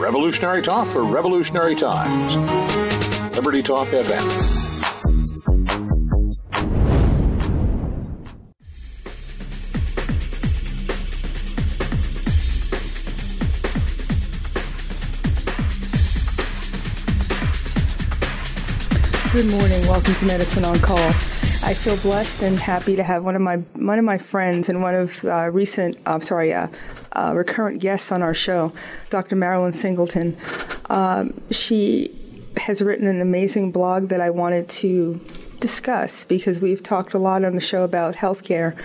Revolutionary talk for revolutionary times. Liberty Talk FM. Good morning. Welcome to Medicine on Call. I feel blessed and happy to have one of my one of my friends and one of uh, recent, uh, sorry, uh, uh, recurrent guests on our show, Dr. Marilyn Singleton. Um, she has written an amazing blog that I wanted to discuss because we've talked a lot on the show about healthcare,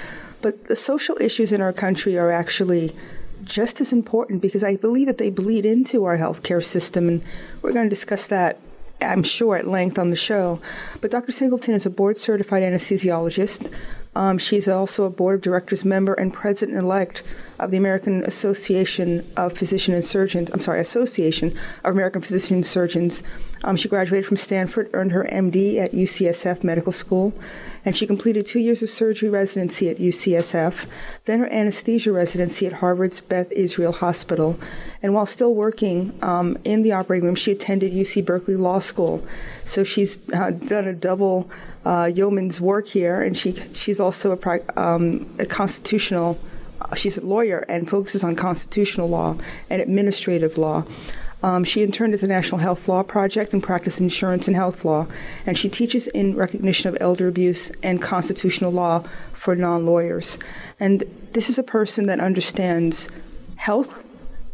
but the social issues in our country are actually just as important because I believe that they bleed into our healthcare system, and we're going to discuss that I'm sure, at length on the show. But Dr. Singleton is a board certified anesthesiologist. Um, she's also a board of directors member and president elect of the American Association of Physician and Surgeons. I'm sorry, Association of American Physician and Surgeons. Um, she graduated from Stanford, earned her MD at UCSF Medical School, and she completed two years of surgery residency at UCSF, then her anesthesia residency at Harvard's Beth Israel Hospital. And while still working um, in the operating room, she attended UC Berkeley Law School. So she's uh, done a double uh, yeoman's work here, and she she's also a, um, a constitutional. Uh, she's a lawyer and focuses on constitutional law and administrative law. Um, she interned at the National Health Law Project and practiced insurance and health law, and she teaches in recognition of elder abuse and constitutional law for non lawyers. And this is a person that understands health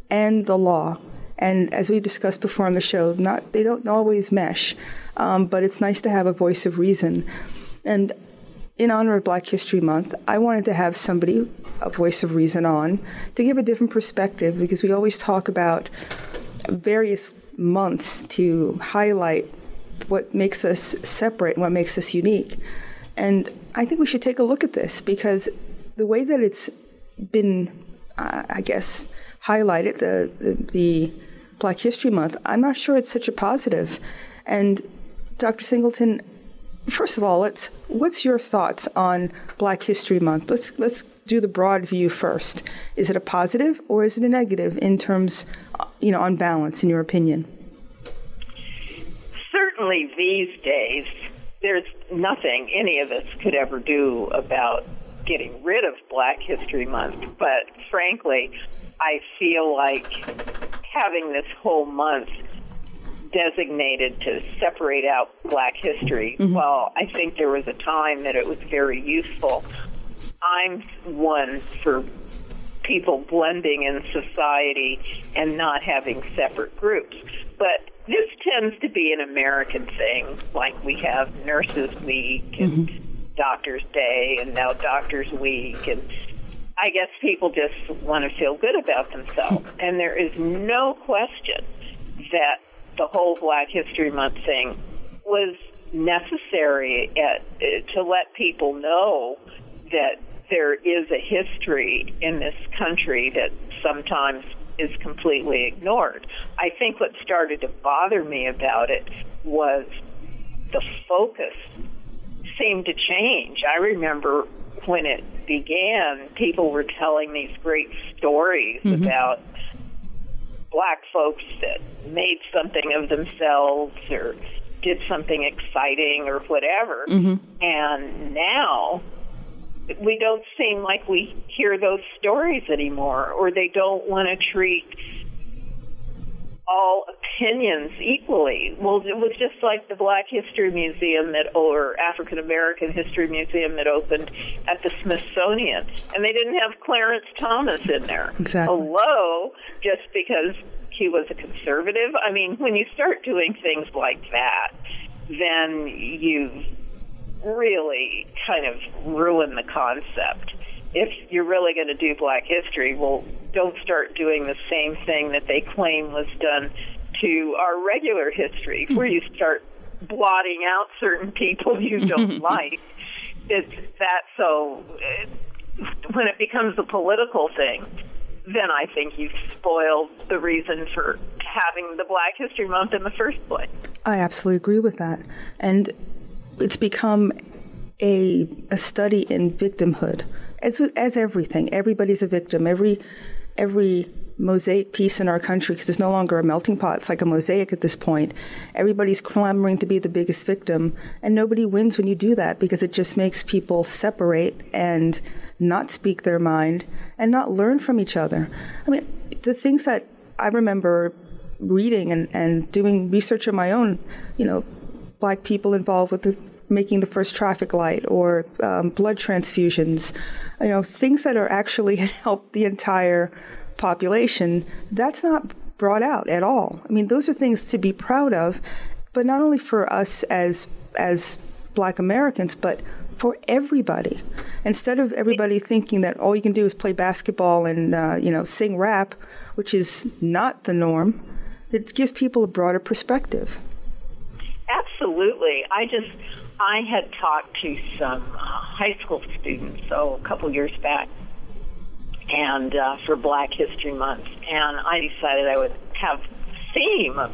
and the law. And as we discussed before on the show, not they don't always mesh, um, but it's nice to have a voice of reason. And in honor of Black History Month, I wanted to have somebody, a voice of reason, on to give a different perspective because we always talk about various months to highlight what makes us separate and what makes us unique. And I think we should take a look at this because the way that it's been, uh, I guess, highlighted, the, the, the Black History Month, I'm not sure it's such a positive. And Dr. Singleton, first of all, let's what's your thoughts on Black History Month? Let's let's do the broad view first. Is it a positive or is it a negative in terms, you know, on balance, in your opinion? Certainly, these days, there's nothing any of us could ever do about getting rid of Black History Month. But frankly, I feel like having this whole month designated to separate out black history. Mm-hmm. Well, I think there was a time that it was very useful. I'm one for people blending in society and not having separate groups. But this tends to be an American thing, like we have Nurses Week and mm-hmm. Doctors Day and now Doctors Week and I guess people just want to feel good about themselves. and there is no question that the whole Black History Month thing was necessary at, uh, to let people know that there is a history in this country that sometimes is completely ignored. I think what started to bother me about it was the focus seemed to change. I remember when it began, people were telling these great stories mm-hmm. about black folks that made something of themselves or did something exciting or whatever. Mm-hmm. And now we don't seem like we hear those stories anymore, or they don't want to treat all opinions equally. Well, it was just like the Black History Museum that, or African American History Museum that opened at the Smithsonian, and they didn't have Clarence Thomas in there. Exactly. Hello, just because he was a conservative. I mean, when you start doing things like that, then you really kind of ruin the concept. If you're really going to do black history, well, don't start doing the same thing that they claim was done to our regular history, where you start blotting out certain people you don't like. It's that so it, when it becomes a political thing, then I think you've spoiled the reason for having the Black History Month in the first place. I absolutely agree with that. And it's become a, a study in victimhood. As, as everything, everybody's a victim. Every, every mosaic piece in our country because there's no longer a melting pot. It's like a mosaic at this point. Everybody's clamoring to be the biggest victim, and nobody wins when you do that because it just makes people separate and not speak their mind and not learn from each other. I mean, the things that I remember reading and, and doing research on my own, you know, black people involved with the, making the first traffic light or um, blood transfusions, you know, things that are actually help the entire population, that's not brought out at all. I mean, those are things to be proud of, but not only for us as as black Americans, but for everybody. Instead of everybody thinking that all you can do is play basketball and uh, you know sing rap, which is not the norm, it gives people a broader perspective. Absolutely. I just I had talked to some uh, high school students, so a couple years back, and uh, for Black History Month, and I decided I would have theme of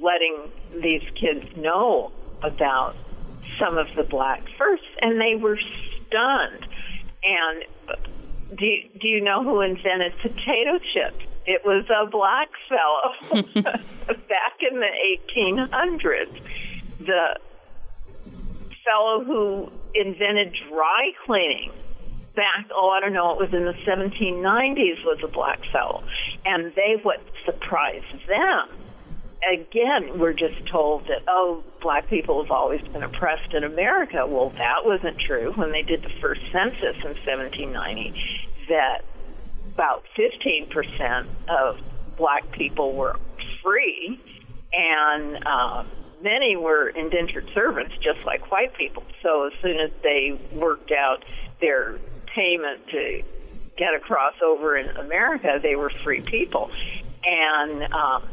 letting these kids know about some of the black firsts, and they were stunned. And do you, do you know who invented potato chips? It was a black fellow back in the 1800s. The fellow who invented dry cleaning back, oh, I don't know, it was in the 1790s was a black fellow. And they, what surprised them, again, we're just told that, oh, black people have always been oppressed in America. Well, that wasn't true when they did the first census in 1790, that about 15% of black people were free and um, many were indentured servants just like white people. So as soon as they worked out their payment to get across over in America, they were free people. And um,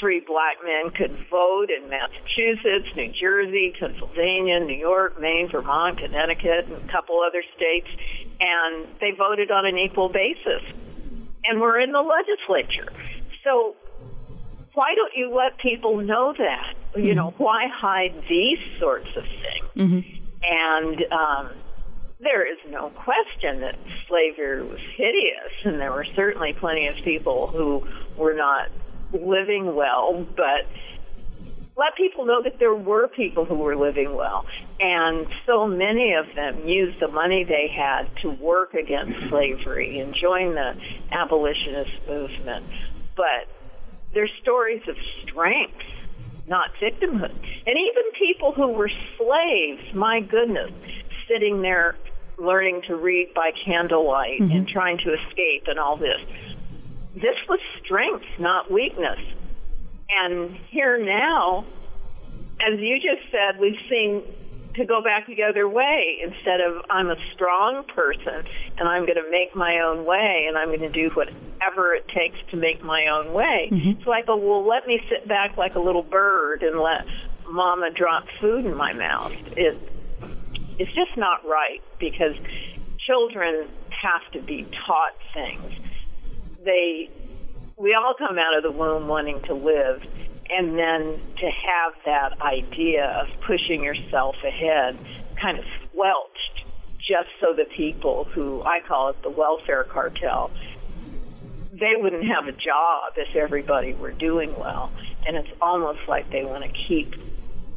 free black men could vote in Massachusetts, New Jersey, Pennsylvania, New York, Maine, Vermont, Connecticut, and a couple other states. And they voted on an equal basis. And we're in the legislature. So why don't you let people know that? Mm-hmm. You know, why hide these sorts of things? Mm-hmm. And um, there is no question that slavery was hideous, and there were certainly plenty of people who were not living well, but let people know that there were people who were living well. And so many of them used the money they had to work against slavery and join the abolitionist movement. But they're stories of strength, not victimhood. And even people who were slaves, my goodness, sitting there learning to read by candlelight mm-hmm. and trying to escape and all this. This was strength, not weakness. And here now, as you just said, we've seen to go back the other way instead of I'm a strong person and I'm going to make my own way and I'm going to do whatever it takes to make my own way. Mm-hmm. So I go, well, let me sit back like a little bird and let mama drop food in my mouth. It, it's just not right because children have to be taught things. They, we all come out of the womb wanting to live and then to have that idea of pushing yourself ahead kind of squelched just so the people who I call it the welfare cartel, they wouldn't have a job if everybody were doing well. And it's almost like they want to keep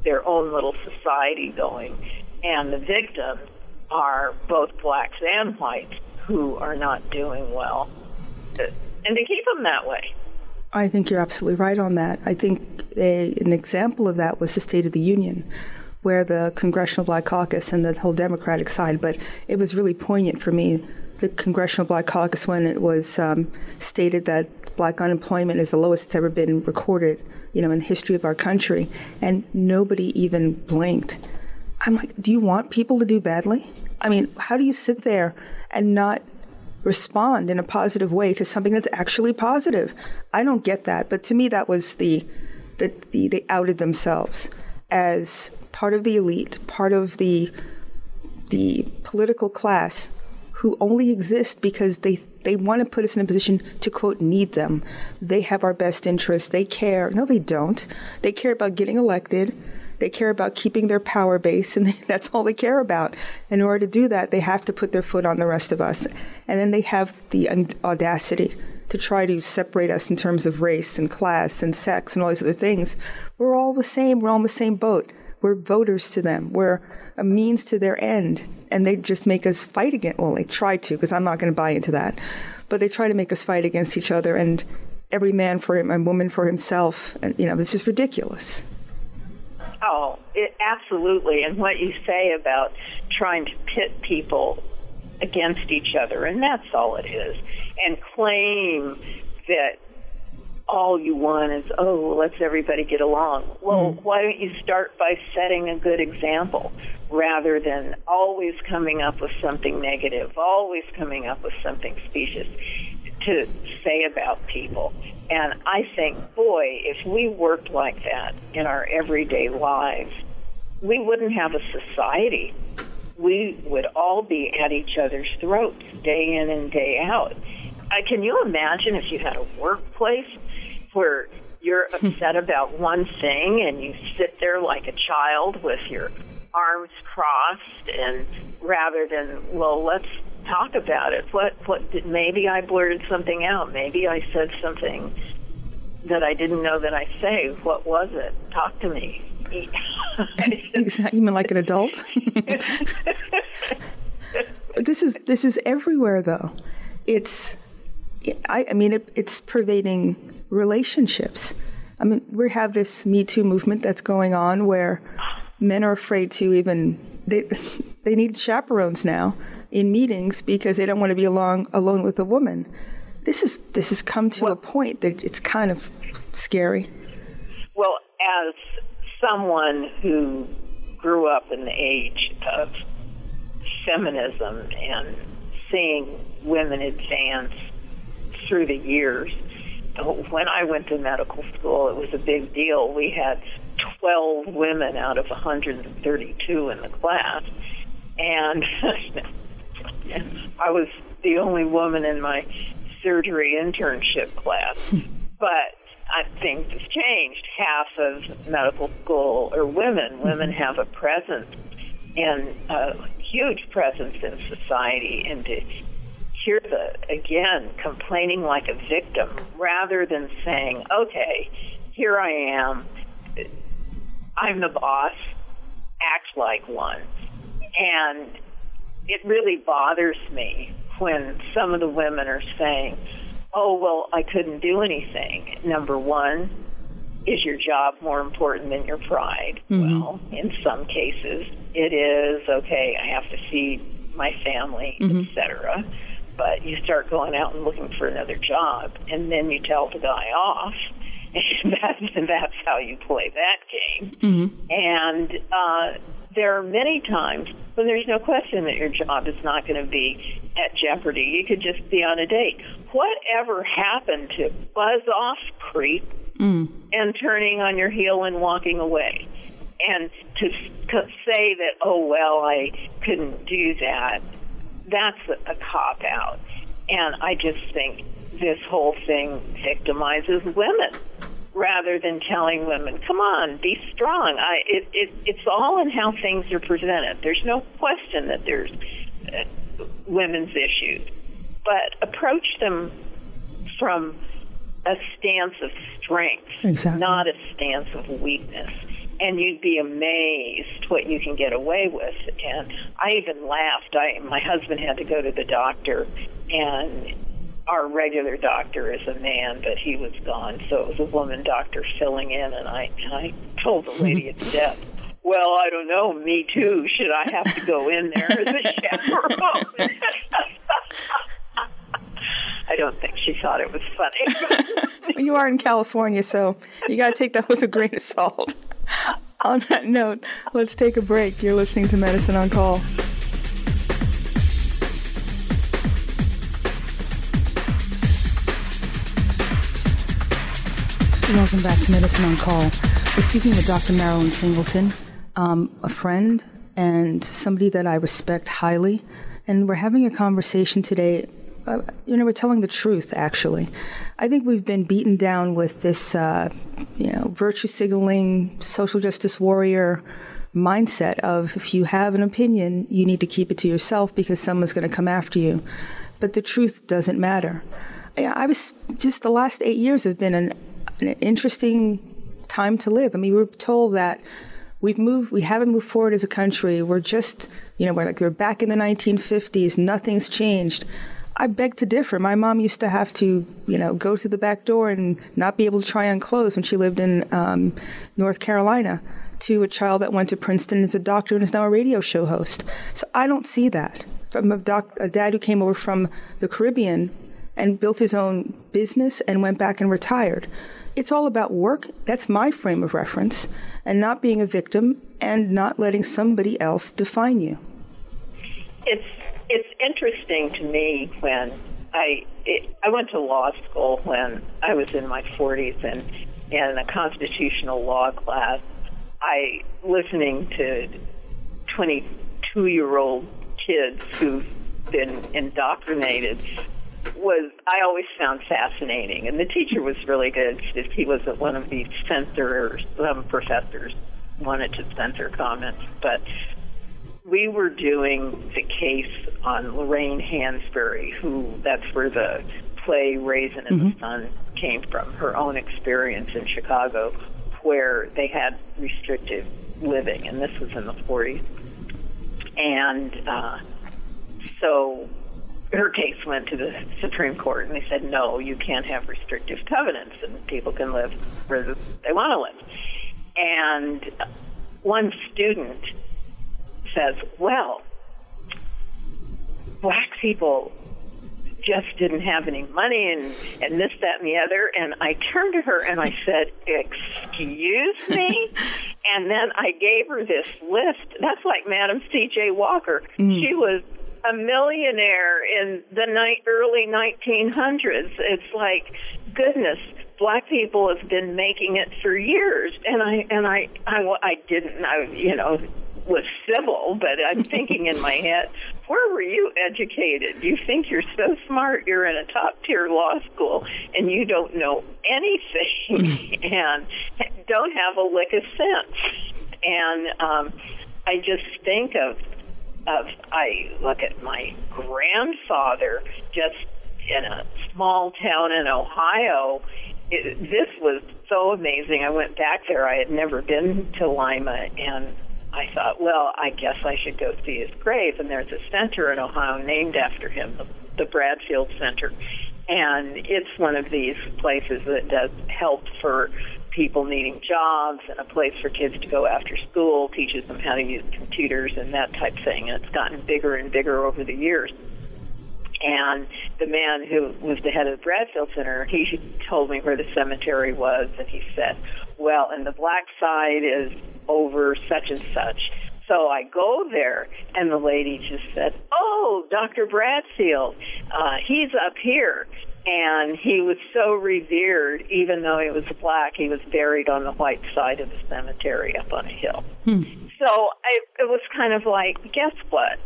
their own little society going. And the victims are both blacks and whites who are not doing well. And to keep them that way. I think you're absolutely right on that. I think a, an example of that was the State of the Union, where the Congressional Black Caucus and the whole Democratic side, but it was really poignant for me, the Congressional Black Caucus, when it was um, stated that black unemployment is the lowest it's ever been recorded, you know, in the history of our country, and nobody even blinked. I'm like, do you want people to do badly? I mean, how do you sit there and not respond in a positive way to something that's actually positive. I don't get that, but to me that was the that the, they outed themselves as part of the elite, part of the the political class who only exist because they they want to put us in a position to quote need them. They have our best interests. They care. No, they don't. They care about getting elected they care about keeping their power base, and they, that's all they care about. In order to do that, they have to put their foot on the rest of us. And then they have the audacity to try to separate us in terms of race and class and sex and all these other things. We're all the same. We're all in the same boat. We're voters to them. We're a means to their end. And they just make us fight again. Well, they try to, because I'm not going to buy into that. But they try to make us fight against each other and every man for him and woman for himself. And, you know, this is ridiculous. Oh, it, absolutely. And what you say about trying to pit people against each other, and that's all it is, and claim that all you want is, oh, let's everybody get along. Well, mm. why don't you start by setting a good example rather than always coming up with something negative, always coming up with something specious to say about people. And I think, boy, if we worked like that in our everyday lives, we wouldn't have a society. We would all be at each other's throats day in and day out. Uh, can you imagine if you had a workplace where you're upset about one thing and you sit there like a child with your arms crossed and rather than, well, let's talk about it. What, what, did, maybe I blurted something out. Maybe I said something that I didn't know that I say. What was it? Talk to me. you mean like an adult? this is this is everywhere though. It's I, I mean it, it's pervading relationships. I mean, we have this Me Too movement that's going on where men are afraid to even they they need chaperones now in meetings because they don't want to be along alone with a woman. This is this has come to well, a point that it's kind of scary. Well, as someone who grew up in the age of feminism and seeing women advance through the years, when I went to medical school, it was a big deal. We had 12 women out of 132 in the class. And I was the only woman in my surgery internship class. Hmm. but I think it's changed. Half of medical school are women. Hmm. Women have a presence and a huge presence in society. And to hear the, again, complaining like a victim rather than saying, okay, here I am. I'm the boss. Act like one. And it really bothers me when some of the women are saying, oh, well, I couldn't do anything. Number one, is your job more important than your pride? Mm-hmm. Well, in some cases, it is. Okay, I have to feed my family, mm-hmm. etc. But you start going out and looking for another job, and then you tell the guy off. And that's, and that's how you play that game. Mm-hmm. And uh, there are many times when there's no question that your job is not going to be at jeopardy. You could just be on a date. Whatever happened to buzz off creep mm. and turning on your heel and walking away? And to, to say that, oh, well, I couldn't do that, that's a, cop out. And I just think this whole thing victimizes women rather than telling women, "Come on, be strong." I, it, it, it's all in how things are presented. There's no question that there's uh, women's issues, but approach them from a stance of strength, exactly. not a stance of weakness. And you'd be amazed what you can get away with. And I even laughed. I my husband had to go to the doctor, and our regular doctor is a man, but he was gone, so it was a woman doctor filling in, and I I told the lady at the desk, well, I don't know, me too. Should I have to go in there as a chaperone? I don't think she thought it was funny. you are in California, so you got to take that with a grain of salt. On that note, let's take a break. You're listening to Medicine on Call. Welcome back to Medicine on Call. We're speaking with Dr. Marilyn Singleton, um, a friend and somebody that I respect highly. And we're having a conversation today. Uh, you know, we're telling the truth, actually. I think we've been beaten down with this, uh, you know, virtue signaling, social justice warrior mindset of if you have an opinion, you need to keep it to yourself because someone's going to come after you. But the truth doesn't matter. I was just the last eight years have been an, an interesting time to live. I mean, we were told that we've moved, we haven't moved forward as a country. We're just, you know, we're like we're back in the 1950s. Nothing's changed. I beg to differ. My mom used to have to, you know, go through the back door and not be able to try on clothes when she lived in um, North Carolina. To a child that went to Princeton as a doctor and is now a radio show host. So I don't see that from a, doc, a dad who came over from the Caribbean and built his own business and went back and retired. It's all about work. That's my frame of reference, and not being a victim and not letting somebody else define you. It's it's interesting to me when I it, I went to law school when I was in my 40s and in a constitutional law class. I listening to 22 year old kids who've been indoctrinated was I always found fascinating, and the teacher was really good. He was one of these censors, some professors wanted to censor comments, but we were doing the case on Lorraine Hansberry, who that's where the play Raisin in mm-hmm. the Sun came from, her own experience in Chicago, where they had restricted living, and this was in the 40s. And uh, so her case went to the Supreme Court, and they said, no, you can't have restrictive covenants, and people can live where they want to live. And one student says, well, black people just didn't have any money and, and this, that, and the other. And I turned to her and I said, excuse me? and then I gave her this list. That's like Madam C.J. Walker. Mm. She was a millionaire in the ni- early 1900s. It's like, goodness, black people have been making it for years, and I and I I, I didn't, I you know was civil, but I'm thinking in my head, where were you educated? You think you're so smart, you're in a top tier law school, and you don't know anything and don't have a lick of sense. And um, I just think of of I look at my grandfather just in a small town in Ohio. It, this was so amazing. I went back there. I had never been to Lima, and I thought, well, I guess I should go see his grave. And there's a center in Ohio named after him, the, Bradfield Center. And it's one of these places that does help for people needing jobs and a place for kids to go after school, teaches them how to use computers and that type thing. And it's gotten bigger and bigger over the years. And the man who was the head of the Bradfield Center, he told me where the cemetery was, and he said, well, and the black side is over such and such. So I go there, and the lady just said, "Oh, Dr. Bradfield, uh, he's up here." And he was so revered, even though he was black, he was buried on the white side of the cemetery up on a hill. Hmm. So I, it was kind of like, guess what?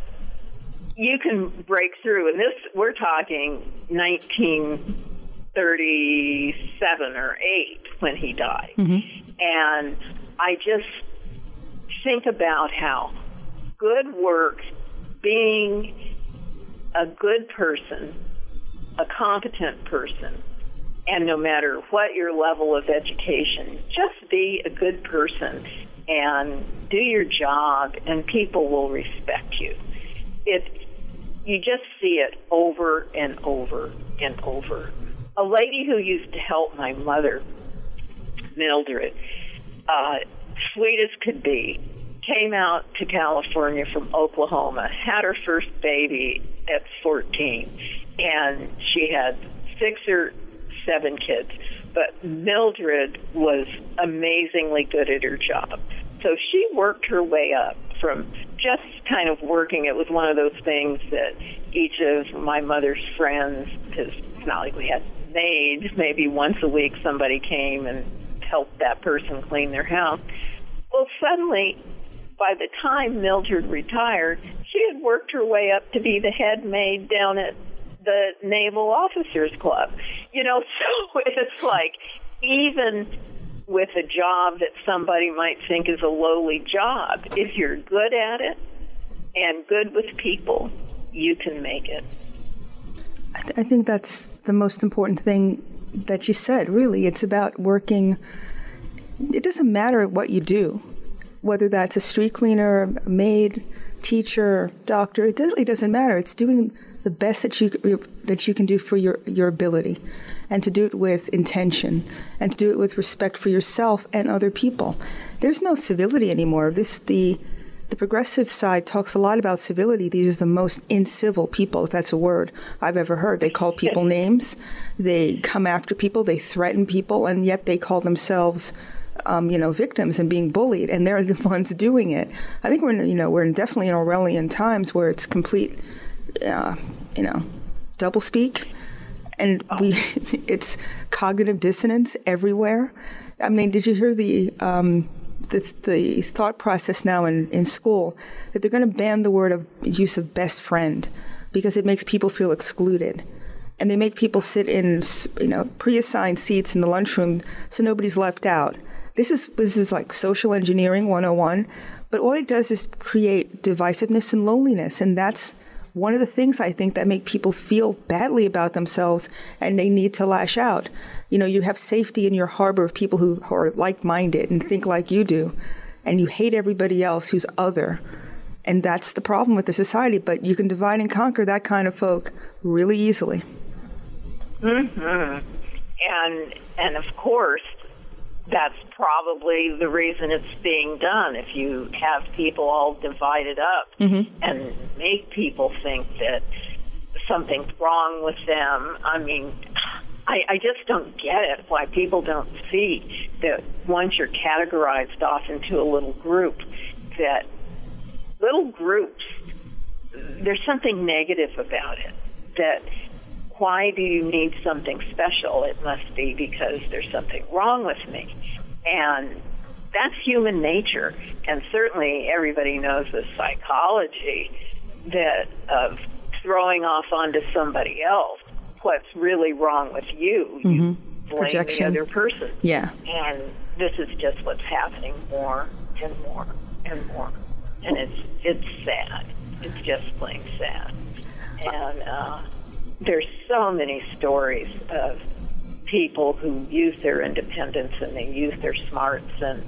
You can break through, and this we're talking 1937 or eight when he died, mm-hmm. and I just think about how good work, being a good person, a competent person, and no matter what your level of education, just be a good person and do your job and people will respect you. It, you just see it over and over and over. A lady who used to help my mother, Mildred, uh, sweet as could be, came out to California from Oklahoma, had her first baby at 14, and she had six or seven kids. But Mildred was amazingly good at her job. So she worked her way up from just kind of working. It was one of those things that each of my mother's friends, because it's not like we had maids, maybe once a week somebody came and helped that person clean their house. Well, suddenly by the time Mildred retired, she had worked her way up to be the head maid down at the Naval Officers Club. You know, so it's like even with a job that somebody might think is a lowly job, if you're good at it and good with people, you can make it. I, th- I think that's the most important thing that you said, really. It's about working. It doesn't matter what you do, whether that's a street cleaner, maid, teacher, doctor, it really doesn't matter. It's doing the best that you that you can do for your, your ability and to do it with intention and to do it with respect for yourself and other people. There's no civility anymore. This the the progressive side talks a lot about civility. These are the most incivil people, if that's a word I've ever heard. They call people names, they come after people, they threaten people, and yet they call themselves um, you know, victims and being bullied, and they're the ones doing it. I think we're, in, you know, we're in definitely in Orwellian times where it's complete, uh, you know, doublespeak, and we, it's cognitive dissonance everywhere. I mean, did you hear the um, the, the thought process now in, in school that they're going to ban the word of use of best friend because it makes people feel excluded. And they make people sit in, you know, pre-assigned seats in the lunchroom so nobody's left out. This is this is like social engineering 101, but all it does is create divisiveness and loneliness, and that's one of the things I think that make people feel badly about themselves and they need to lash out. You know, you have safety in your harbor of people who are like minded and think like you do, and you hate everybody else who's other. And that's the problem with the society, but you can divide and conquer that kind of folk really easily. Mm-hmm. And and of course, that's probably the reason it's being done. If you have people all divided up mm-hmm. and make people think that something's wrong with them, I mean, I, I just don't get it why people don't see that once you're categorized off into a little group, that little groups, there's something negative about it. That why do you need something special? It must be because there's something wrong with me. And that's human nature. And certainly everybody knows the psychology that of throwing off onto somebody else what's really wrong with you. Mm-hmm. You blame Projection. the other person. Yeah. And this is just what's happening more and more and more. And it's it's sad. It's just plain sad. And uh, there's so many stories of people who use their independence and they use their smarts and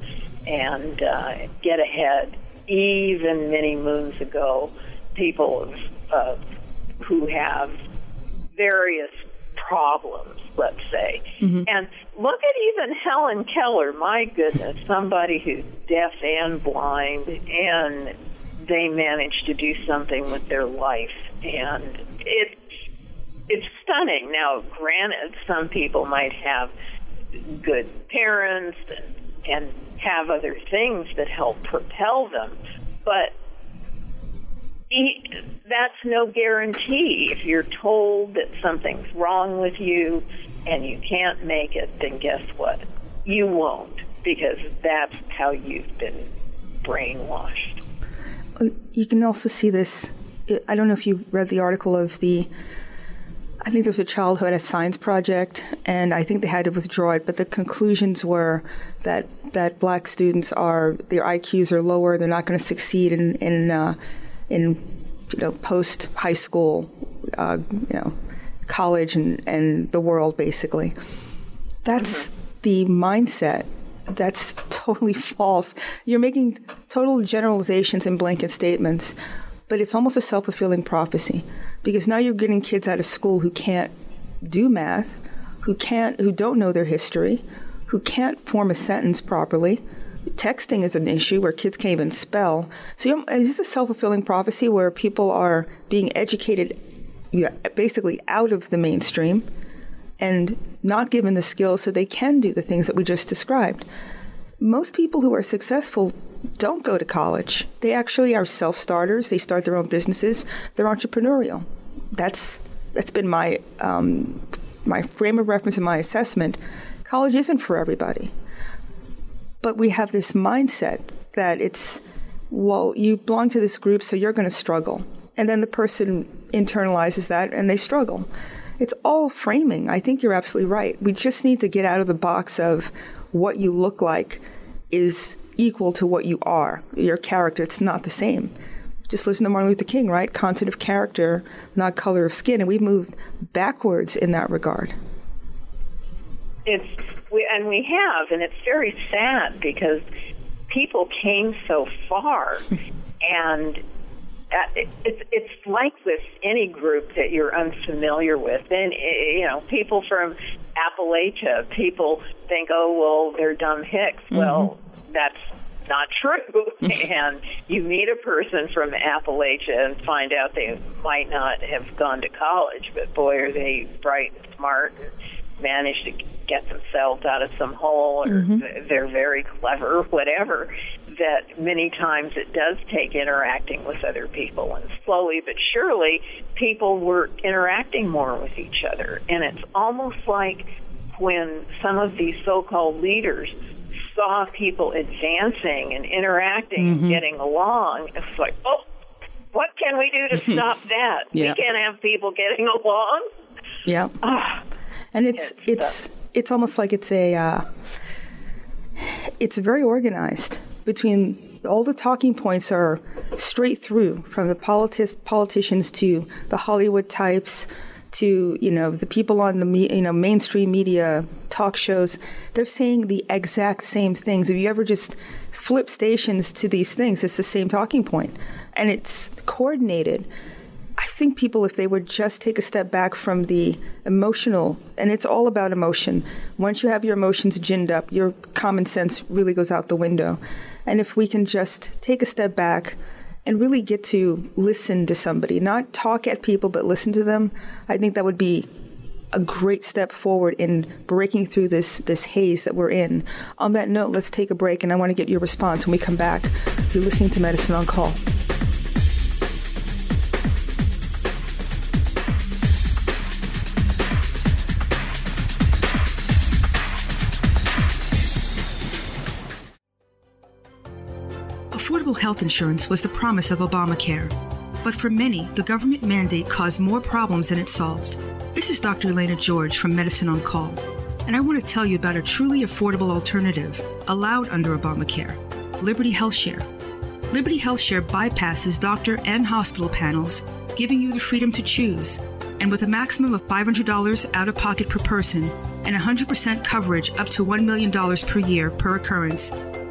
and uh, get ahead. Even many moons ago, people of, uh, who have various problems, let's say. Mm-hmm. And look at even Helen Keller, my goodness, somebody who's deaf and blind, and they managed to do something with their life. And it it's stunning. Now, granted, some people might have good parents and, have other things that help propel them, but that's no guarantee. If you're told that something's wrong with you and you can't make it, then guess what? You won't because that's how you've been brainwashed. You can also see this. I don't know if you read the article of the I think there was a child who had a science project, and I think they had to withdraw it. But the conclusions were that that black students are their IQs are lower. They're not going to succeed in in uh, in you know post high school, uh, you know, college and and the world basically. That's mm-hmm. the mindset. That's totally false. You're making total generalizations and blanket statements but it's almost a self fulfilling prophecy because now you're getting kids out of school who can't do math, who can't, who don't know their history, who can't form a sentence properly. Texting is an issue where kids can't even spell. So, is this a self fulfilling prophecy where people are being educated basically out of the mainstream and not given the skills so they can do the things that we just described? most people who are successful don't go to college. They actually are self starters. They start their own businesses. They're entrepreneurial. That's that's been my um, my frame of reference and my assessment. College isn't for everybody, but we have this mindset that it's well, you belong to this group, so you're going to struggle, and then the person internalizes that and they struggle. It's all framing. I think you're absolutely right. We just need to get out of the box of what you look like is equal to what you are, your character. It's not the same. just listen to Martin Luther King, right? Content of character, not color of skin. And we've moved backwards in that regard. It's, we, and we have, and it's very sad because people came so far and uh, it's it's like with any group that you're unfamiliar with. And eh, you know, people from Appalachia, people think, oh well, they're dumb hicks. Mm-hmm. Well, that's not true. and you meet a person from Appalachia and find out they might not have gone to college, but boy, are they bright and smart and managed to get themselves out of some hole or mm-hmm. they're very clever, whatever that many times it does take interacting with other people and slowly but surely people were interacting more with each other and it's almost like when some of these so-called leaders saw people advancing and interacting mm-hmm. and getting along it's like oh what can we do to stop that yeah. we can't have people getting along yeah ah, and it's it's it's, it's almost like it's a uh, it's very organized between all the talking points are straight through from the politi- politicians to the Hollywood types to you know the people on the me- you know mainstream media talk shows they're saying the exact same things if you ever just flip stations to these things it's the same talking point and it's coordinated I think people, if they would just take a step back from the emotional, and it's all about emotion. Once you have your emotions ginned up, your common sense really goes out the window. And if we can just take a step back and really get to listen to somebody, not talk at people, but listen to them, I think that would be a great step forward in breaking through this this haze that we're in. On that note, let's take a break, and I want to get your response when we come back. You're listening to Medicine on Call. Health insurance was the promise of Obamacare. But for many, the government mandate caused more problems than it solved. This is Dr. Elaina George from Medicine on Call, and I want to tell you about a truly affordable alternative allowed under Obamacare Liberty HealthShare. Liberty HealthShare bypasses doctor and hospital panels, giving you the freedom to choose. And with a maximum of $500 out of pocket per person and 100% coverage up to $1 million per year per occurrence,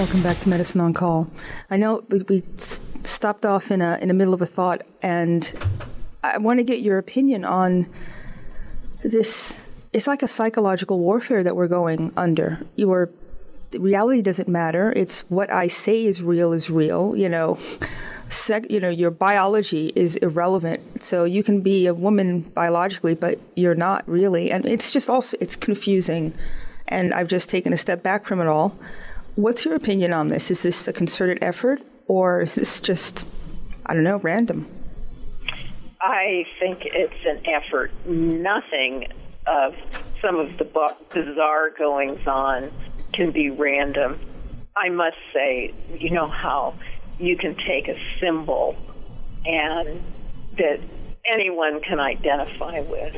Welcome back to Medicine on Call. I know we, stopped off in a in the middle of a thought, and I want to get your opinion on this. It's like a psychological warfare that we're going under. Your reality doesn't matter. It's what I say is real is real. You know, sec, you know, your biology is irrelevant. So you can be a woman biologically, but you're not really. And it's just also it's confusing. And I've just taken a step back from it all. What's your opinion on this? Is this a concerted effort or is this just, I don't know, random? I think it's an effort. Nothing of some of the bizarre goings on can be random. I must say, you know how you can take a symbol and that anyone can identify with.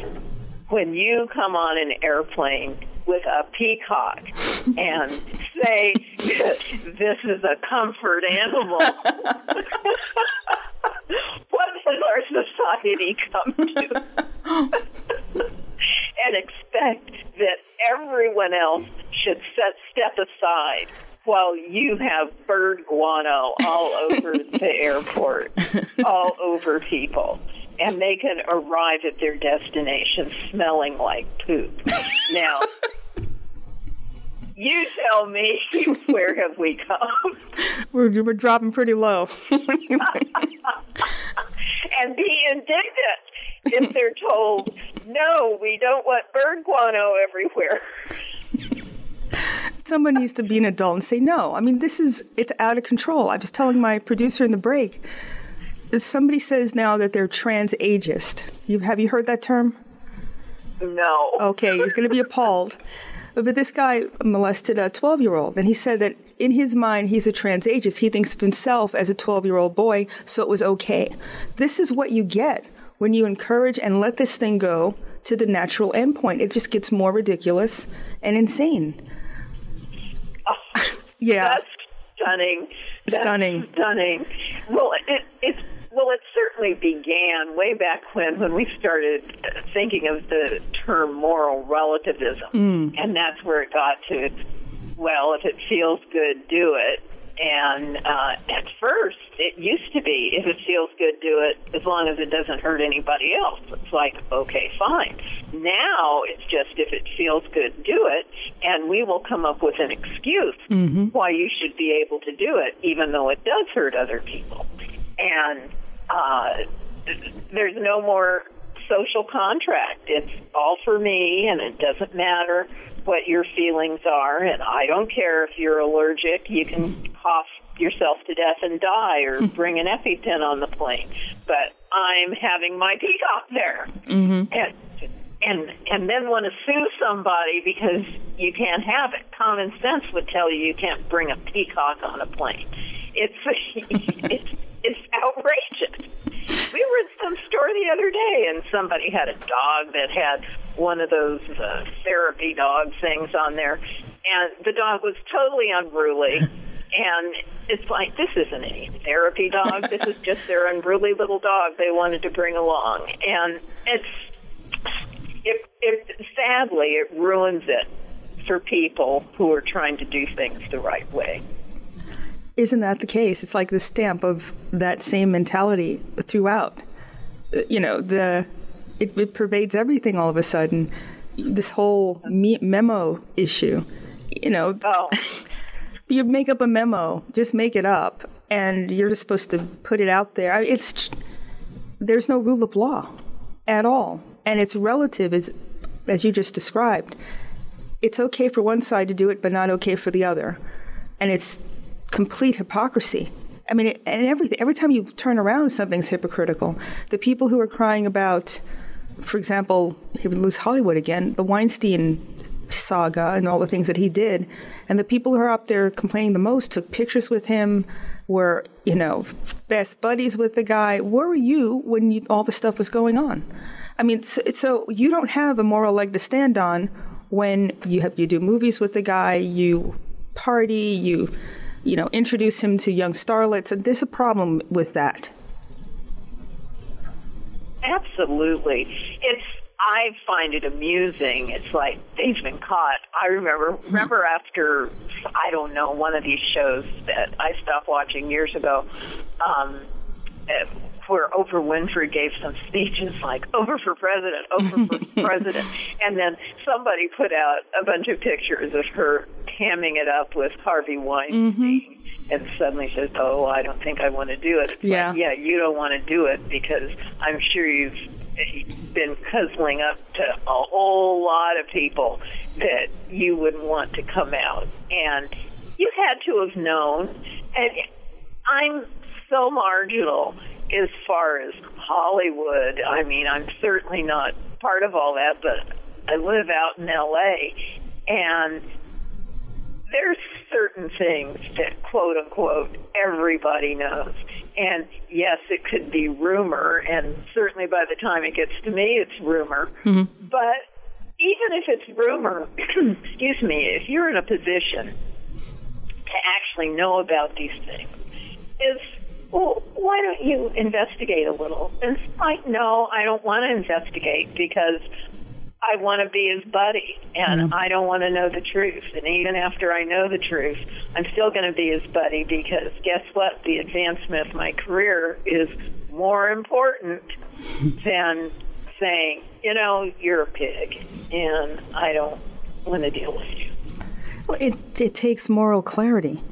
When you come on an airplane with a peacock and say this is a comfort animal. what does our society come to? and expect that everyone else should set, step aside while you have bird guano all over the airport, all over people and they can arrive at their destination smelling like poop. now, you tell me where have we come? We're, we're dropping pretty low. and be indignant if they're told, no, we don't want bird guano everywhere. Someone needs to be an adult and say no. I mean, this is it's out of control. I was telling my producer in the break. If somebody says now that they're trans ageist. You have you heard that term? No. Okay, he's going to be appalled. But this guy molested a 12 year old, and he said that in his mind, he's a trans ageist. He thinks of himself as a 12 year old boy, so it was okay. This is what you get when you encourage and let this thing go to the natural endpoint. It just gets more ridiculous and insane. Oh, yeah. That's stunning. That's stunning. Stunning. Well, it, it's well, it certainly began way back when when we started thinking of the term moral relativism, mm. and that's where it got to. Well, if it feels good, do it. And uh, at first, it used to be if it feels good, do it as long as it doesn't hurt anybody else. It's like, okay, fine. Now it's just if it feels good, do it, and we will come up with an excuse mm-hmm. why you should be able to do it, even though it does hurt other people. And uh, there's no more social contract. It's all for me, and it doesn't matter what your feelings are, and I don't care if you're allergic. You can cough yourself to death and die, or bring an EpiPen on the plane. But I'm having my peacock there, mm-hmm. and and and then want to sue somebody because you can't have it. Common sense would tell you you can't bring a peacock on a plane. It's it's it's outrageous. We were at some store the other day, and somebody had a dog that had one of those uh, therapy dog things on there, and the dog was totally unruly. And it's like, this isn't any therapy dog. This is just their unruly little dog they wanted to bring along. And it's, it, it, sadly, it ruins it for people who are trying to do things the right way. Isn't that the case? It's like the stamp of that same mentality throughout. Uh, you know, the it, it pervades everything all of a sudden. This whole me- memo issue, you know. Oh. you make up a memo, just make it up, and you're just supposed to put it out there. It's there's no rule of law at all, and it's relative, as as you just described. It's okay for one side to do it, but not okay for the other, and it's complete hypocrisy. I mean, and everything. Every time you turn around, something's hypocritical. The people who are crying about, for example, he would lose Hollywood again. The Weinstein saga and all the things that he did, and the people who are up there complaining the most took pictures with him, were you know best buddies with the guy. Where were you when you, all the stuff was going on? I mean, so, so you don't have a moral leg to stand on when you have you do movies with the guy, you party, you you know, introduce him to young starlets. And there's a problem with that. Absolutely. It's I find it amusing. It's like they've been caught. I remember remember after I don't know one of these shows that I stopped watching years ago, um, where Oprah Winfrey gave some speeches like "Oprah for president, Oprah for president," and then somebody put out a bunch of pictures of her hamming it up with Harvey Weinstein. Mm-hmm and suddenly says, "Oh, I don't think I want to do it." It's yeah, like, yeah, you don't want to do it because I'm sure you've been cuzzling up to a whole lot of people that you wouldn't want to come out, and you had to have known. And I'm so marginal as far as Hollywood. I mean, I'm certainly not part of all that, but I live out in L.A. and there's certain things that quote unquote everybody knows. And yes, it could be rumor, and certainly by the time it gets to me, it's rumor. Mm-hmm. But even if it's rumor, excuse me, if you're in a position to actually know about these things, is well, why don't you investigate a little? And it's like, no, I don't want to investigate because I want to be his buddy, and Mm-hmm. I don't want to know the truth. And even after I know the truth, I'm still going to be his buddy because guess what? The advancement of my career is more important than saying, you know, you're a pig, and I don't want to deal with you. Well, it it takes moral clarity,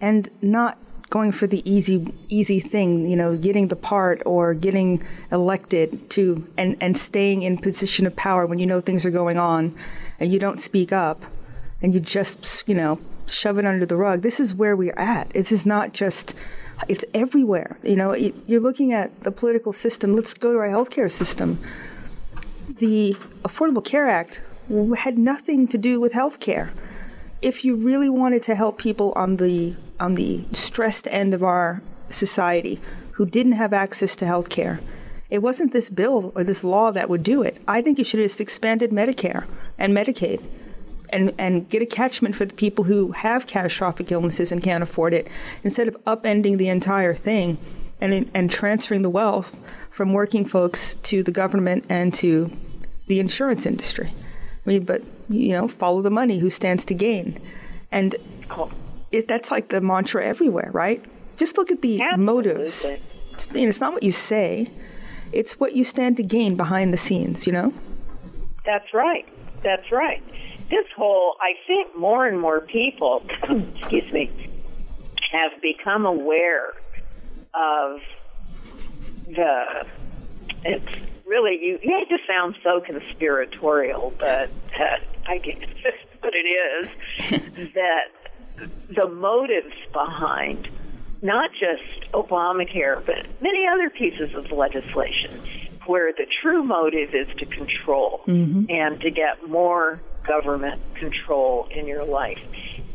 and not going for the easy easy thing, you know, getting the part or getting elected to and and staying in position of power when you know things are going on and you don't speak up and you just, you know, shove it under the rug. This is where we're at. This is not just it's everywhere. You know, you're looking at the political system. Let's go to our healthcare system. The Affordable Care Act had nothing to do with healthcare. If you really wanted to help people on the on the stressed end of our society who didn't have access to health care. It wasn't this bill or this law that would do it. I think you should have just expanded Medicare and Medicaid and, and get a catchment for the people who have catastrophic illnesses and can't afford it instead of upending the entire thing and, and transferring the wealth from working folks to the government and to the insurance industry. I mean, but, you know, follow the money, who stands to gain? And it, that's like the mantra everywhere, right? Just look at the Absolutely. motives. It's, you know, it's not what you say; it's what you stand to gain behind the scenes. You know. That's right. That's right. This whole, I think, more and more people, excuse me, have become aware of the. It's really you. You hate to sound so conspiratorial, but uh, I guess what it is that the motives behind not just Obamacare, but many other pieces of legislation where the true motive is to control mm-hmm. and to get more government control in your life.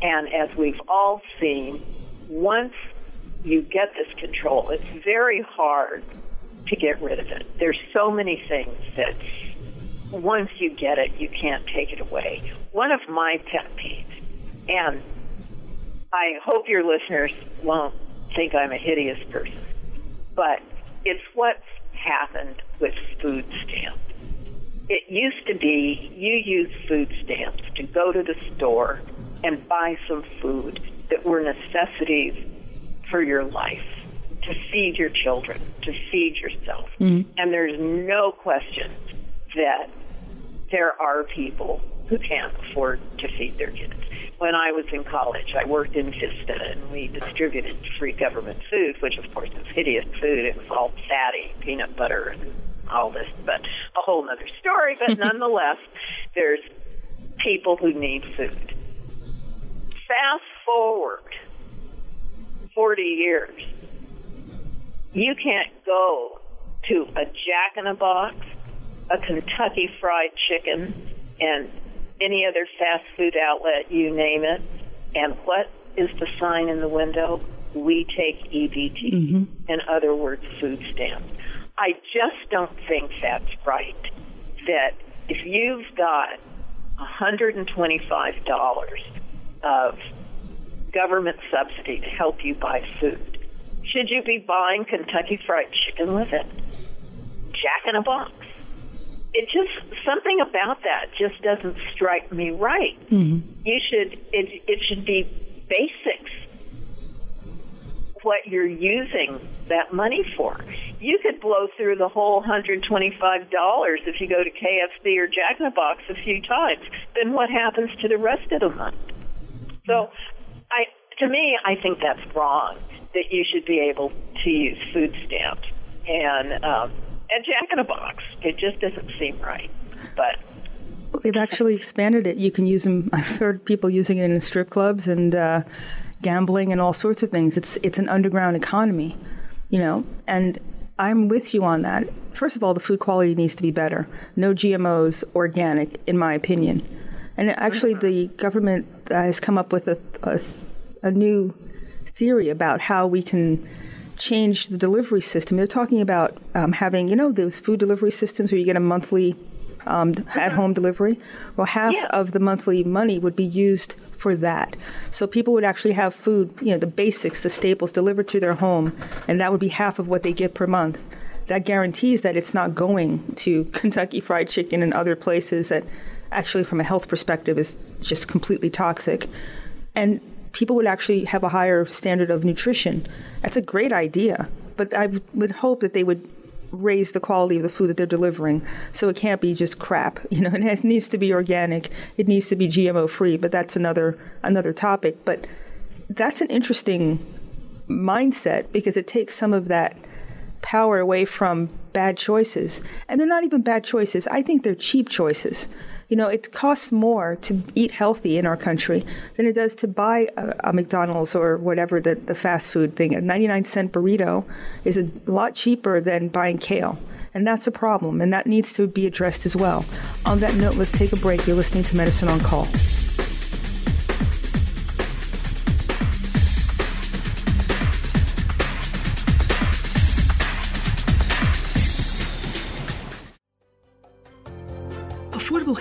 And as we've all seen, once you get this control, it's very hard to get rid of it. There's so many things that once you get it, you can't take it away. One of my pet peeves, and I hope your listeners won't think I'm a hideous person, but it's what's happened with food stamps. It used to be you use food stamps to go to the store and buy some food that were necessities for your life, to feed your children, to feed yourself. Mm-hmm. And there's no question that there are people who can't afford to feed their kids when I was in college, I worked in Vista and we distributed free government food, which of course is hideous food. It was all fatty, peanut butter and all this, but a whole other story. But nonetheless, there's people who need food. Fast forward 40 years, you can't go to a Jack in a Box, a Kentucky Fried Chicken, and any other fast food outlet, you name it. And what is the sign in the window? We take EBT. Mm-hmm. In other words, food stamps. I just don't think that's right. That if you've got $125 of government subsidy to help you buy food, should you be buying Kentucky Fried Chicken with it? Jack in a Box it just something about that just doesn't strike me right. Mm-hmm. You should it it should be basics what you're using that money for. You could blow through the whole $125 if you go to KFC or Jack in the Box a few times. Then what happens to the rest of the month? So I to me I think that's wrong that you should be able to use food stamps and um and Jack in a Box. It just doesn't seem right. But well, they've actually expanded it. You can use them. I've heard people using it in strip clubs and uh, gambling and all sorts of things. It's it's an underground economy, you know. And I'm with you on that. First of all, the food quality needs to be better. No GMOs, organic, in my opinion. And actually, the government has come up with a, a, a new theory about how we can change the delivery system. They're talking about um, having, you know, those food delivery systems where you get a monthly um, at home delivery. Well, half Yeah. of the monthly money would be used for that. So people would actually have food, you know, the basics, the staples delivered to their home, and that would be half of what they get per month. That guarantees that it's not going to Kentucky Fried Chicken and other places that actually, from a health perspective, is just completely toxic. And people would actually have a higher standard of nutrition. That's a great idea, but I would hope that they would raise the quality of the food that they're delivering so it can't be just crap you know it has, needs to be organic it needs to be gmo free but that's another another topic but that's an interesting mindset because it takes some of that power away from bad choices. And they're not even bad choices. I think they're cheap choices. You know, it costs more to eat healthy in our country than it does to buy a, a McDonald's or whatever the, the fast food thing. A 99 cent burrito is a lot cheaper than buying kale. And that's a problem, and that needs to be addressed as well. On that note, let's take a break. You're listening to Medicine on Call.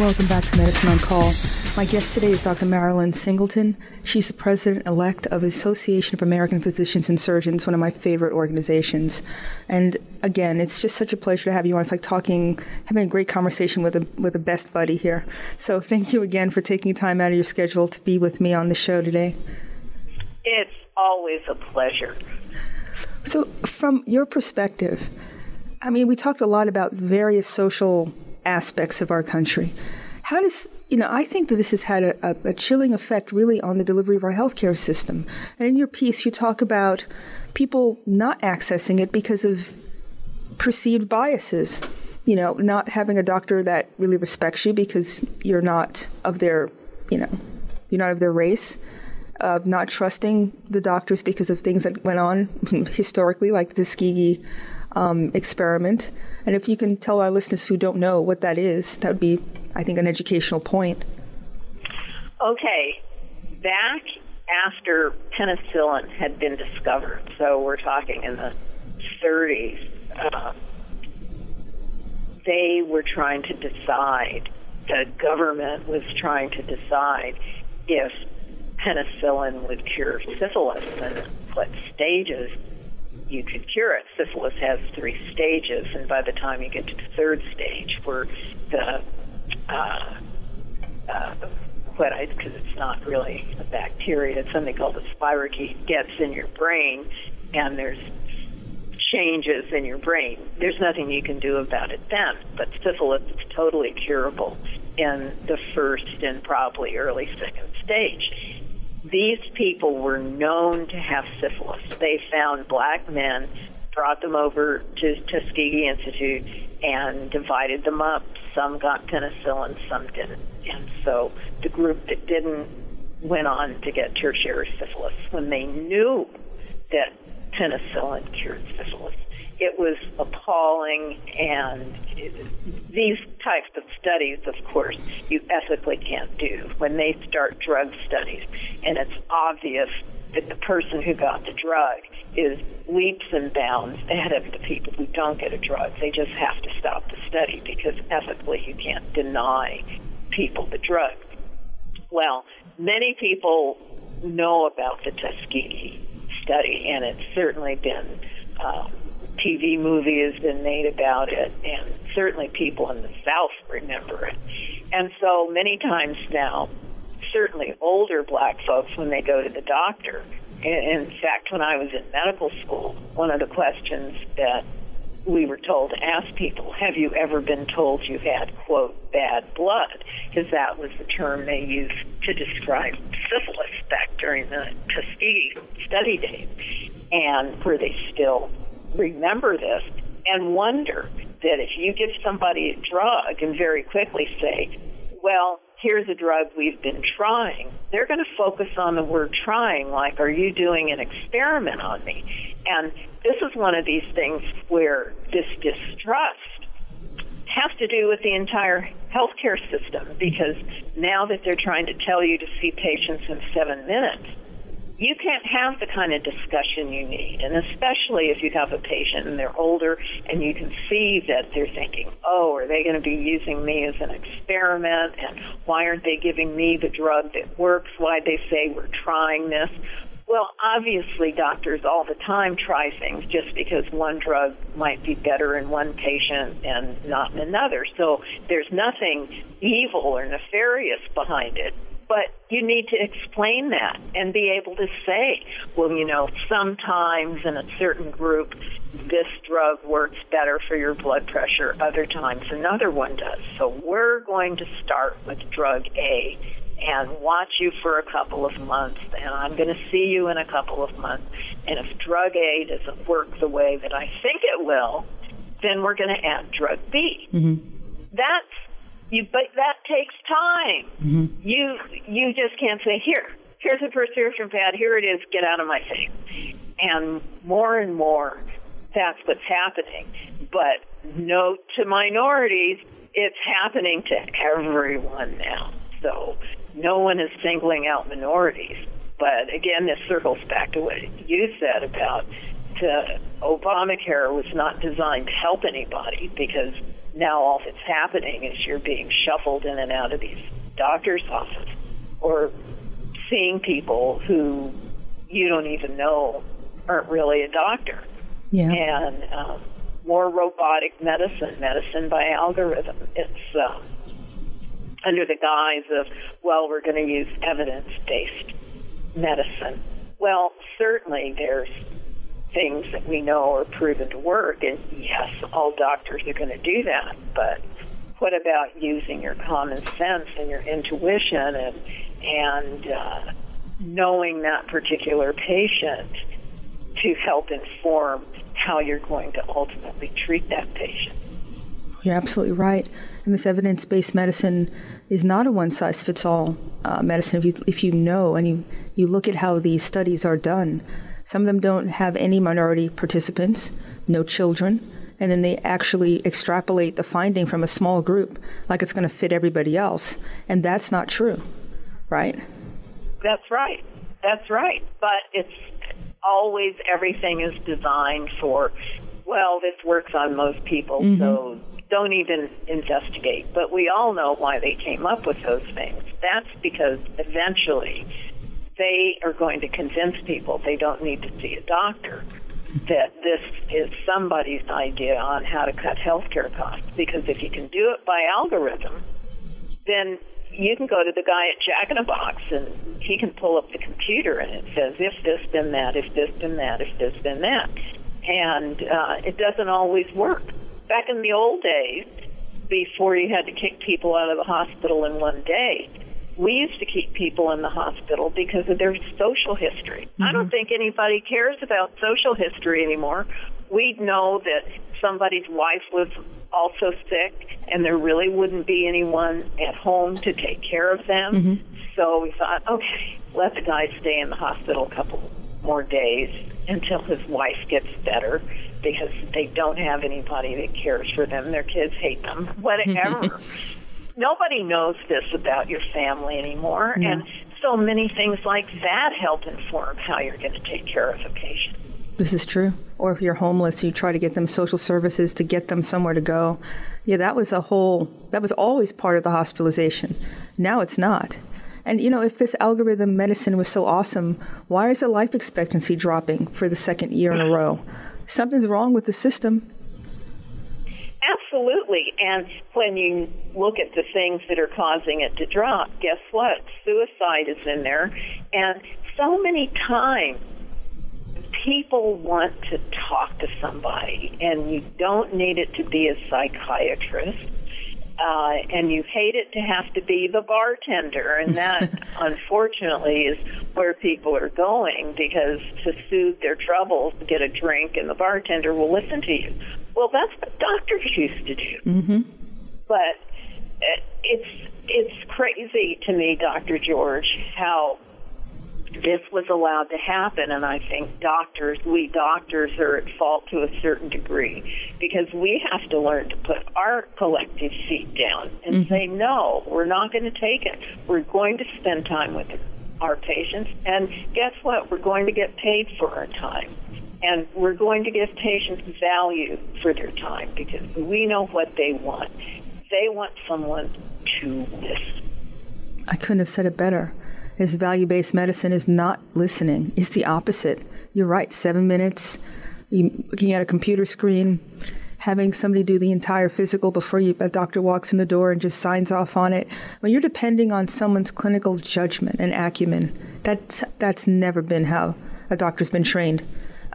Welcome back to Medicine on Call. My guest today is Dr. Marilyn Singleton. She's the president elect of the Association of American Physicians and Surgeons, one of my favorite organizations. And again, it's just such a pleasure to have you on. It's like talking, having a great conversation with a with a best buddy here. So thank you again for taking time out of your schedule to be with me on the show today. It's always a pleasure. So, from your perspective, I mean, we talked a lot about various social aspects of our country. How does, you know, I think that this has had a, a, a, chilling effect really on the delivery of our healthcare system. And in your piece, you talk about people not accessing it because of perceived biases. You know, not having a doctor that really respects you because you're not of their, you know, you're not of their race. Uh, not trusting the doctors because of things that went on historically, like the Tuskegee um, experiment. And if you can tell our listeners who don't know what that is, that would be, I think, an educational point. Okay. Back after penicillin had been discovered, so we're talking in the 30s, uh, they were trying to decide, the government was trying to decide if penicillin would cure syphilis and what stages you could cure it. Syphilis has three stages, and by the time you get to the third stage, where the uh, uh, what I because it's not really a bacteria, it's something called a spirochete gets in your brain, and there's changes in your brain. There's nothing you can do about it then, but syphilis is totally curable in the first and probably early second stage these people were known to have syphilis. They found black men, brought them over to Tuskegee Institute, and divided them up. Some got penicillin, some didn't. And so the group that didn't went on to get tertiary syphilis when they knew that penicillin cured syphilis it was appalling and these types of studies of course you ethically can't do. When they start drug studies and it's obvious that the person who got the drug is leaps and bounds ahead of the people who don't get a drug. They just have to stop the study because ethically you can't deny people the drug. Well many people know about the Tuskegee study and it's certainly been um, TV movie has been made about it, and certainly people in the South remember it. And so many times now, certainly older black folks, when they go to the doctor, in fact, when I was in medical school, one of the questions that we were told to ask people, have you ever been told you had, quote, bad blood? Because that was the term they used to describe syphilis back during the Tuskegee study days. And were they still remember this and wonder that if you give somebody a drug and very quickly say, well, here's a drug we've been trying, they're going to focus on the word trying, like, are you doing an experiment on me? And this is one of these things where this distrust has to do with the entire healthcare system because now that they're trying to tell you to see patients in seven minutes, you can't have the kind of discussion you need. And especially if you have a patient and they're older and you can see that they're thinking, oh, are they going to be using me as an experiment? And why aren't they giving me the drug that works? Why they say we're trying this? Well, obviously doctors all the time try things just because one drug might be better in one patient and not in another. So there's nothing evil or nefarious behind it but you need to explain that and be able to say, well, you know, sometimes in a certain group, this drug works better for your blood pressure. Other times another one does. So we're going to start with drug A and watch you for a couple of months and I'm going to see you in a couple of months. And if drug A doesn't work the way that I think it will, then we're going to add drug B. Mm-hmm. That's you, but that takes time. Mm-hmm. You you just can't say here. Here's a prescription pad. Here it is. Get out of my face. And more and more, that's what's happening. But note to minorities, it's happening to everyone now. So no one is singling out minorities. But again, this circles back to what you said about the Obamacare was not designed to help anybody because now all that's happening is you're being shuffled in and out of these doctor's offices or seeing people who you don't even know aren't really a doctor. Yeah. And um, more robotic medicine, medicine by algorithm. It's uh, under the guise of, well, we're going to use evidence-based medicine. Well, certainly there's things that we know are proven to work. And yes, all doctors are going to do that. But what about using your common sense and your intuition and and uh, knowing that particular patient to help inform how you're going to ultimately treat that patient? You're absolutely right. And this evidence-based medicine is not a one-size-fits-all uh, medicine. If you, if you know and you, you look at how these studies are done, some of them don't have any minority participants, no children, and then they actually extrapolate the finding from a small group like it's going to fit everybody else. And that's not true, right? That's right. That's right. But it's always everything is designed for, well, this works on most people, mm-hmm. so don't even investigate. But we all know why they came up with those things. That's because eventually they are going to convince people they don't need to see a doctor that this is somebody's idea on how to cut healthcare costs. Because if you can do it by algorithm, then you can go to the guy at Jack in a Box and he can pull up the computer and it says if this then that, if this then that, if this then that. And uh, it doesn't always work. Back in the old days, before you had to kick people out of the hospital in one day, we used to keep people in the hospital because of their social history. Mm-hmm. I don't mm-hmm. think anybody cares about social history anymore. We know that somebody's wife was also sick and there really wouldn't be anyone at home to take care of them. Mm-hmm. So we thought, okay, let the guy stay in the hospital a couple more days until his wife gets better because they don't have anybody that cares for them. Their kids hate them, whatever. nobody knows this about your family anymore. And so many things like that help inform how you're going to take care of a patient. This is true. Or if you're homeless, you try to get them social services to get them somewhere to go. Yeah, that was a whole, that was always part of the hospitalization. Now it's not. And you know, if this algorithm medicine was so awesome, why is the life expectancy dropping for the second year in a row? Something's wrong with the system. Absolutely. And when you look at the things that are causing it to drop, guess what? Suicide is in there. And so many times people want to talk to somebody and you don't need it to be a psychiatrist. Uh, and you hate it to have to be the bartender, and that unfortunately is where people are going because to soothe their troubles, get a drink, and the bartender will listen to you. Well, that's what doctors used to do. Mm-hmm. But it's it's crazy to me, Dr. George, how this was allowed to happen and I think doctors, we doctors are at fault to a certain degree because we have to learn to put our collective feet down and mm-hmm. say, no, we're not going to take it. We're going to spend time with our patients and guess what? We're going to get paid for our time. And we're going to give patients value for their time because we know what they want. They want someone to listen. I couldn't have said it better. His value based medicine is not listening, it's the opposite. You're right, seven minutes, looking at a computer screen, having somebody do the entire physical before you, a doctor walks in the door and just signs off on it. When you're depending on someone's clinical judgment and acumen, that's, that's never been how a doctor's been trained.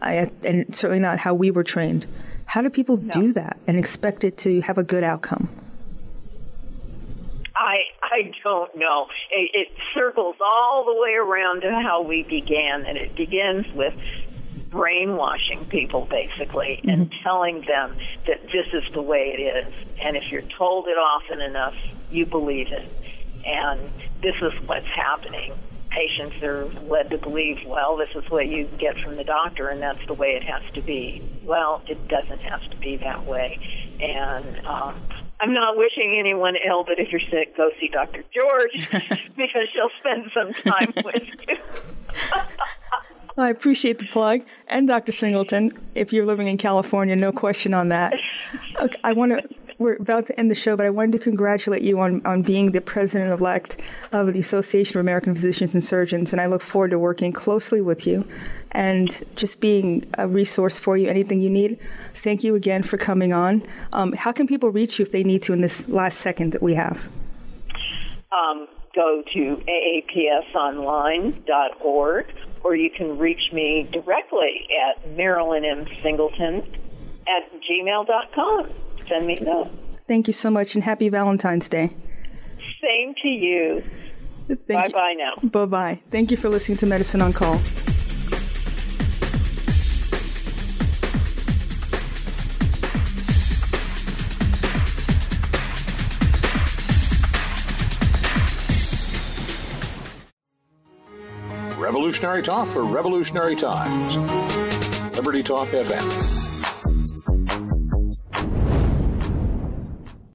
I, and certainly not how we were trained. How do people no. do that and expect it to have a good outcome? I I don't know. It, it circles all the way around to how we began, and it begins with brainwashing people basically mm-hmm. and telling them that this is the way it is. And if you're told it often enough, you believe it. And this is what's happening patients are led to believe, well, this is what you get from the doctor, and that's the way it has to be. Well, it doesn't have to be that way. And um, I'm not wishing anyone ill, but if you're sick, go see Dr. George because she'll spend some time with you. I appreciate the plug. And Dr. Singleton, if you're living in California, no question on that. I want to we're about to end the show, but I wanted to congratulate you on, on being the president elect of the Association of American Physicians and Surgeons. And I look forward to working closely with you and just being a resource for you, anything you need. Thank you again for coming on. Um, how can people reach you if they need to in this last second that we have? Um, go to aapsonline.org or you can reach me directly at Marilyn M. Singleton at gmail.com send me a note. Thank you so much and happy Valentine's Day. Same to you. bye bye now. Bye bye. Thank you for listening to Medicine on Call. Revolutionary talk for revolutionary times. Liberty Talk FM.